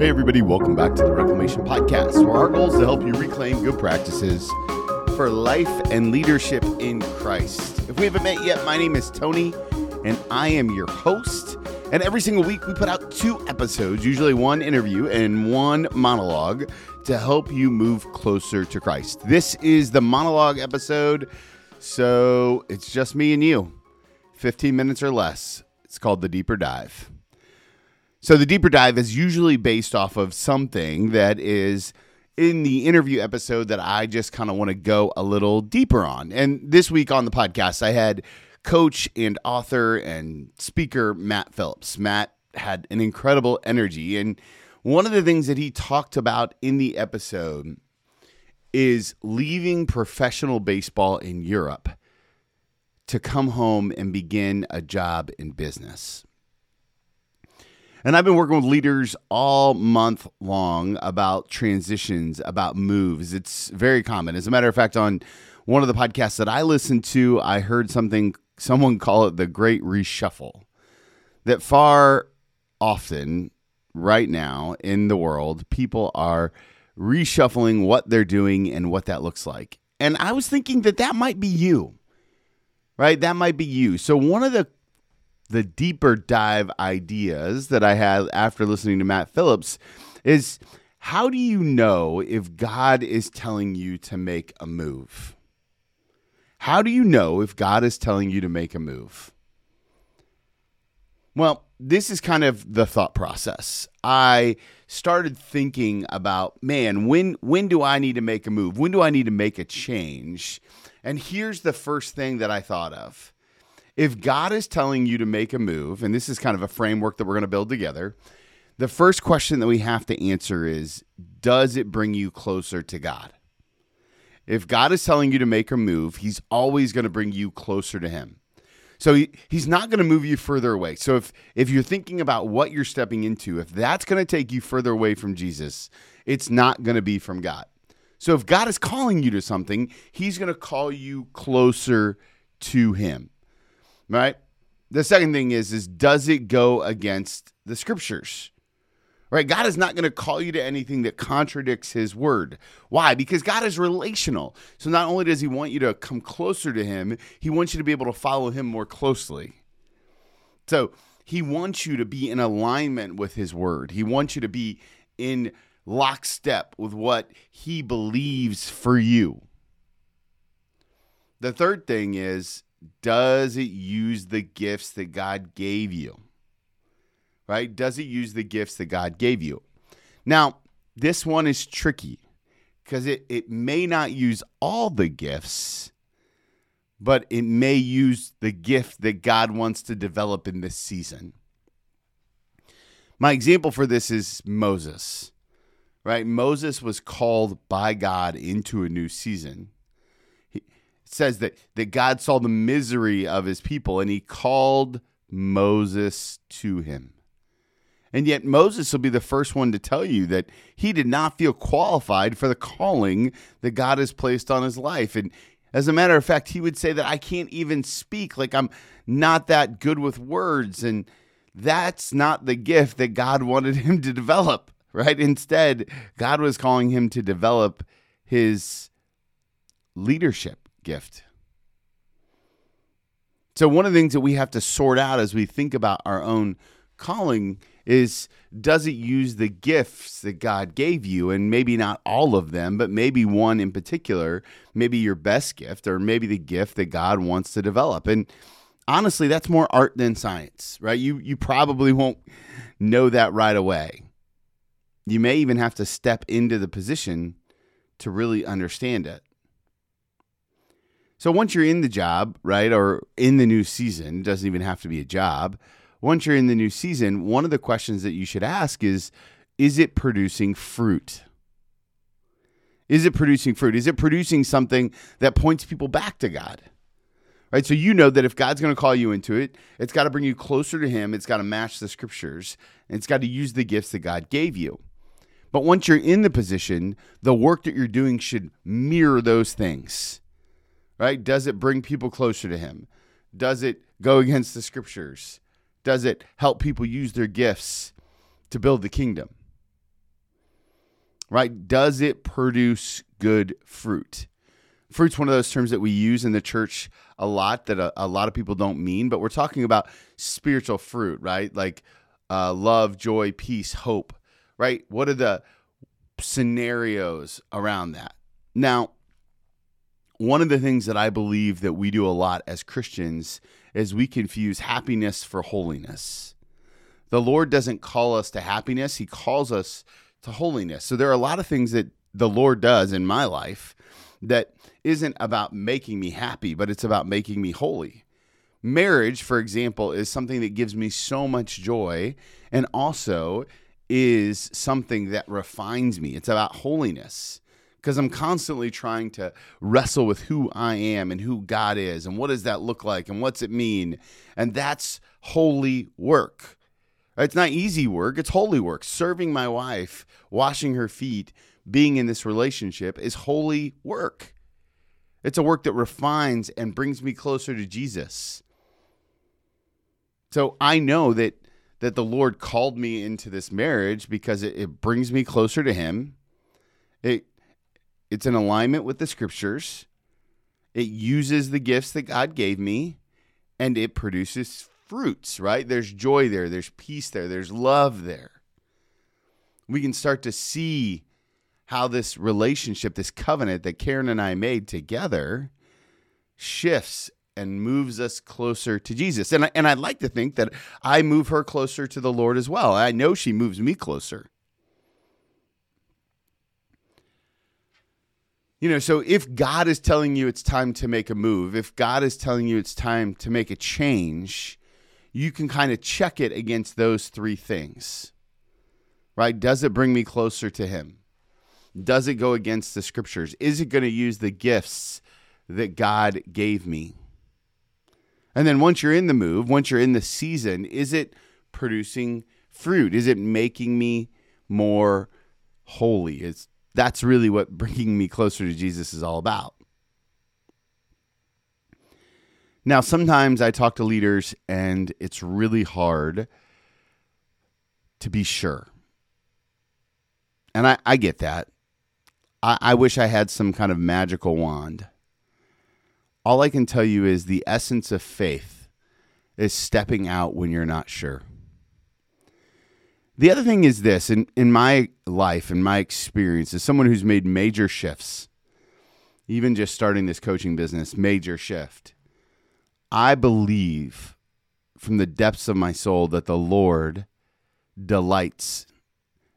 Hey, everybody, welcome back to the Reclamation Podcast, where our goal is to help you reclaim good practices for life and leadership in Christ. If we haven't met yet, my name is Tony, and I am your host. And every single week, we put out two episodes, usually one interview and one monologue, to help you move closer to Christ. This is the monologue episode, so it's just me and you, 15 minutes or less. It's called The Deeper Dive. So the deeper dive is usually based off of something that is in the interview episode that I just kind of want to go a little deeper on. And this week on the podcast, I had coach and author and speaker Matt Phillips. Matt had an incredible energy. And one of the things that he talked about in the episode is leaving professional baseball in Europe to come home and begin a job in business. And I've been working with leaders all month long about transitions, about moves. It's very common. As a matter of fact, on one of the podcasts that I listened to, I heard something, someone call it the great reshuffle. That far often, right now in the world, people are reshuffling what they're doing and what that looks like. And I was thinking that that might be you, right? That might be you. So, one of the the deeper dive ideas that I had after listening to Matt Phillips is how do you know if God is telling you to make a move? How do you know if God is telling you to make a move? Well, this is kind of the thought process. I started thinking about, man, when when do I need to make a move? When do I need to make a change? And here's the first thing that I thought of if God is telling you to make a move, and this is kind of a framework that we're going to build together, the first question that we have to answer is Does it bring you closer to God? If God is telling you to make a move, He's always going to bring you closer to Him. So he, he's not going to move you further away. So if if you're thinking about what you're stepping into, if that's going to take you further away from Jesus, it's not going to be from God. So if God is calling you to something, he's going to call you closer to him right? The second thing is is does it go against the scriptures? Right? God is not going to call you to anything that contradicts his word. Why? Because God is relational. So not only does he want you to come closer to him, he wants you to be able to follow him more closely. So he wants you to be in alignment with his word. He wants you to be in lockstep with what he believes for you. The third thing is does it use the gifts that God gave you? Right? Does it use the gifts that God gave you? Now, this one is tricky because it, it may not use all the gifts, but it may use the gift that God wants to develop in this season. My example for this is Moses, right? Moses was called by God into a new season says that, that God saw the misery of his people and he called Moses to him. And yet, Moses will be the first one to tell you that he did not feel qualified for the calling that God has placed on his life. And as a matter of fact, he would say that I can't even speak, like I'm not that good with words. And that's not the gift that God wanted him to develop, right? Instead, God was calling him to develop his leadership gift. So, one of the things that we have to sort out as we think about our own calling is does it use the gifts that God gave you? And maybe not all of them, but maybe one in particular, maybe your best gift, or maybe the gift that God wants to develop. And honestly, that's more art than science, right? You, you probably won't know that right away. You may even have to step into the position to really understand it. So once you're in the job, right, or in the new season, doesn't even have to be a job. Once you're in the new season, one of the questions that you should ask is is it producing fruit? Is it producing fruit? Is it producing something that points people back to God? Right? So you know that if God's going to call you into it, it's got to bring you closer to him, it's got to match the scriptures, and it's got to use the gifts that God gave you. But once you're in the position, the work that you're doing should mirror those things right? Does it bring people closer to Him? Does it go against the scriptures? Does it help people use their gifts to build the kingdom? right? Does it produce good fruit? Fruit's one of those terms that we use in the church a lot that a, a lot of people don't mean, but we're talking about spiritual fruit, right? Like uh, love, joy, peace, hope, right? What are the scenarios around that? Now, one of the things that I believe that we do a lot as Christians is we confuse happiness for holiness. The Lord doesn't call us to happiness, He calls us to holiness. So there are a lot of things that the Lord does in my life that isn't about making me happy, but it's about making me holy. Marriage, for example, is something that gives me so much joy and also is something that refines me. It's about holiness because I'm constantly trying to wrestle with who I am and who God is and what does that look like and what's it mean. And that's holy work. It's not easy work, it's holy work. Serving my wife, washing her feet, being in this relationship is holy work. It's a work that refines and brings me closer to Jesus. So I know that that the Lord called me into this marriage because it, it brings me closer to Him. It it's in alignment with the scriptures. It uses the gifts that God gave me, and it produces fruits, right? There's joy there, there's peace there, there's love there. We can start to see how this relationship, this covenant that Karen and I made together, shifts and moves us closer to Jesus. And I, and I'd like to think that I move her closer to the Lord as well. I know she moves me closer. You know, so if God is telling you it's time to make a move, if God is telling you it's time to make a change, you can kind of check it against those three things. Right? Does it bring me closer to him? Does it go against the scriptures? Is it going to use the gifts that God gave me? And then once you're in the move, once you're in the season, is it producing fruit? Is it making me more holy? Is that's really what bringing me closer to Jesus is all about. Now, sometimes I talk to leaders and it's really hard to be sure. And I, I get that. I, I wish I had some kind of magical wand. All I can tell you is the essence of faith is stepping out when you're not sure. The other thing is this in, in my life, in my experience, as someone who's made major shifts, even just starting this coaching business, major shift, I believe from the depths of my soul that the Lord delights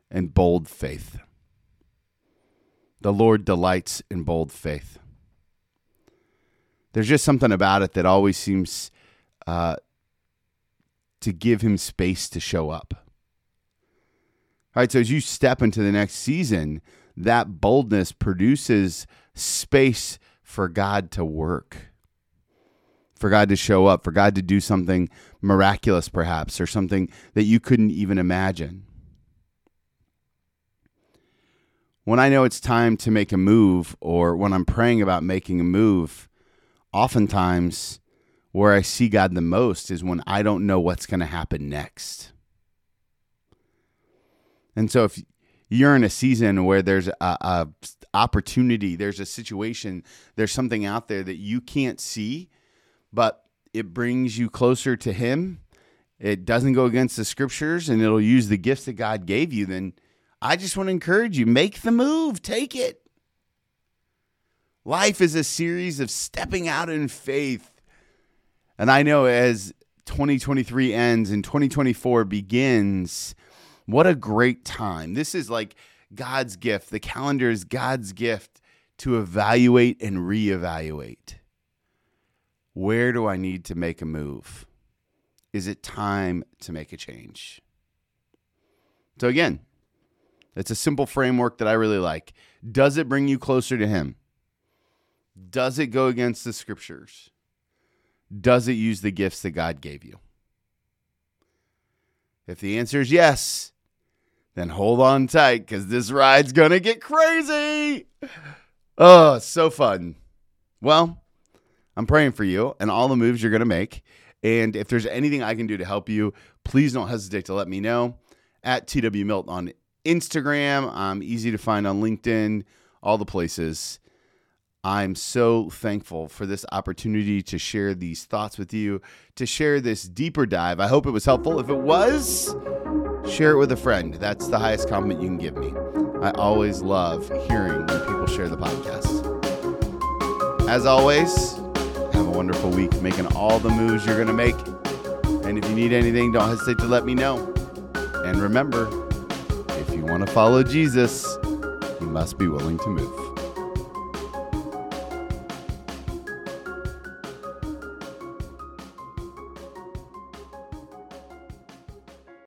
in bold faith. The Lord delights in bold faith. There's just something about it that always seems uh, to give him space to show up. All right, so as you step into the next season, that boldness produces space for God to work, for God to show up, for God to do something miraculous, perhaps, or something that you couldn't even imagine when I know it's time to make a move or when I'm praying about making a move, oftentimes where I see God the most is when I don't know what's going to happen next. And so if you're in a season where there's a, a, opportunity, there's a situation, there's something out there that you can't see, but it brings you closer to him, it doesn't go against the scriptures and it'll use the gifts that God gave you, then I just want to encourage you make the move, take it. Life is a series of stepping out in faith. And I know as 2023 ends and 2024 begins, what a great time. This is like God's gift. The calendar is God's gift to evaluate and reevaluate. Where do I need to make a move? Is it time to make a change? So, again, it's a simple framework that I really like. Does it bring you closer to Him? Does it go against the scriptures? Does it use the gifts that God gave you? If the answer is yes, then hold on tight because this ride's going to get crazy. Oh, so fun. Well, I'm praying for you and all the moves you're going to make. And if there's anything I can do to help you, please don't hesitate to let me know at TW Milt on Instagram. I'm easy to find on LinkedIn, all the places. I'm so thankful for this opportunity to share these thoughts with you, to share this deeper dive. I hope it was helpful. If it was, share it with a friend. That's the highest compliment you can give me. I always love hearing when people share the podcast. As always, have a wonderful week making all the moves you're going to make. And if you need anything, don't hesitate to let me know. And remember, if you want to follow Jesus, you must be willing to move.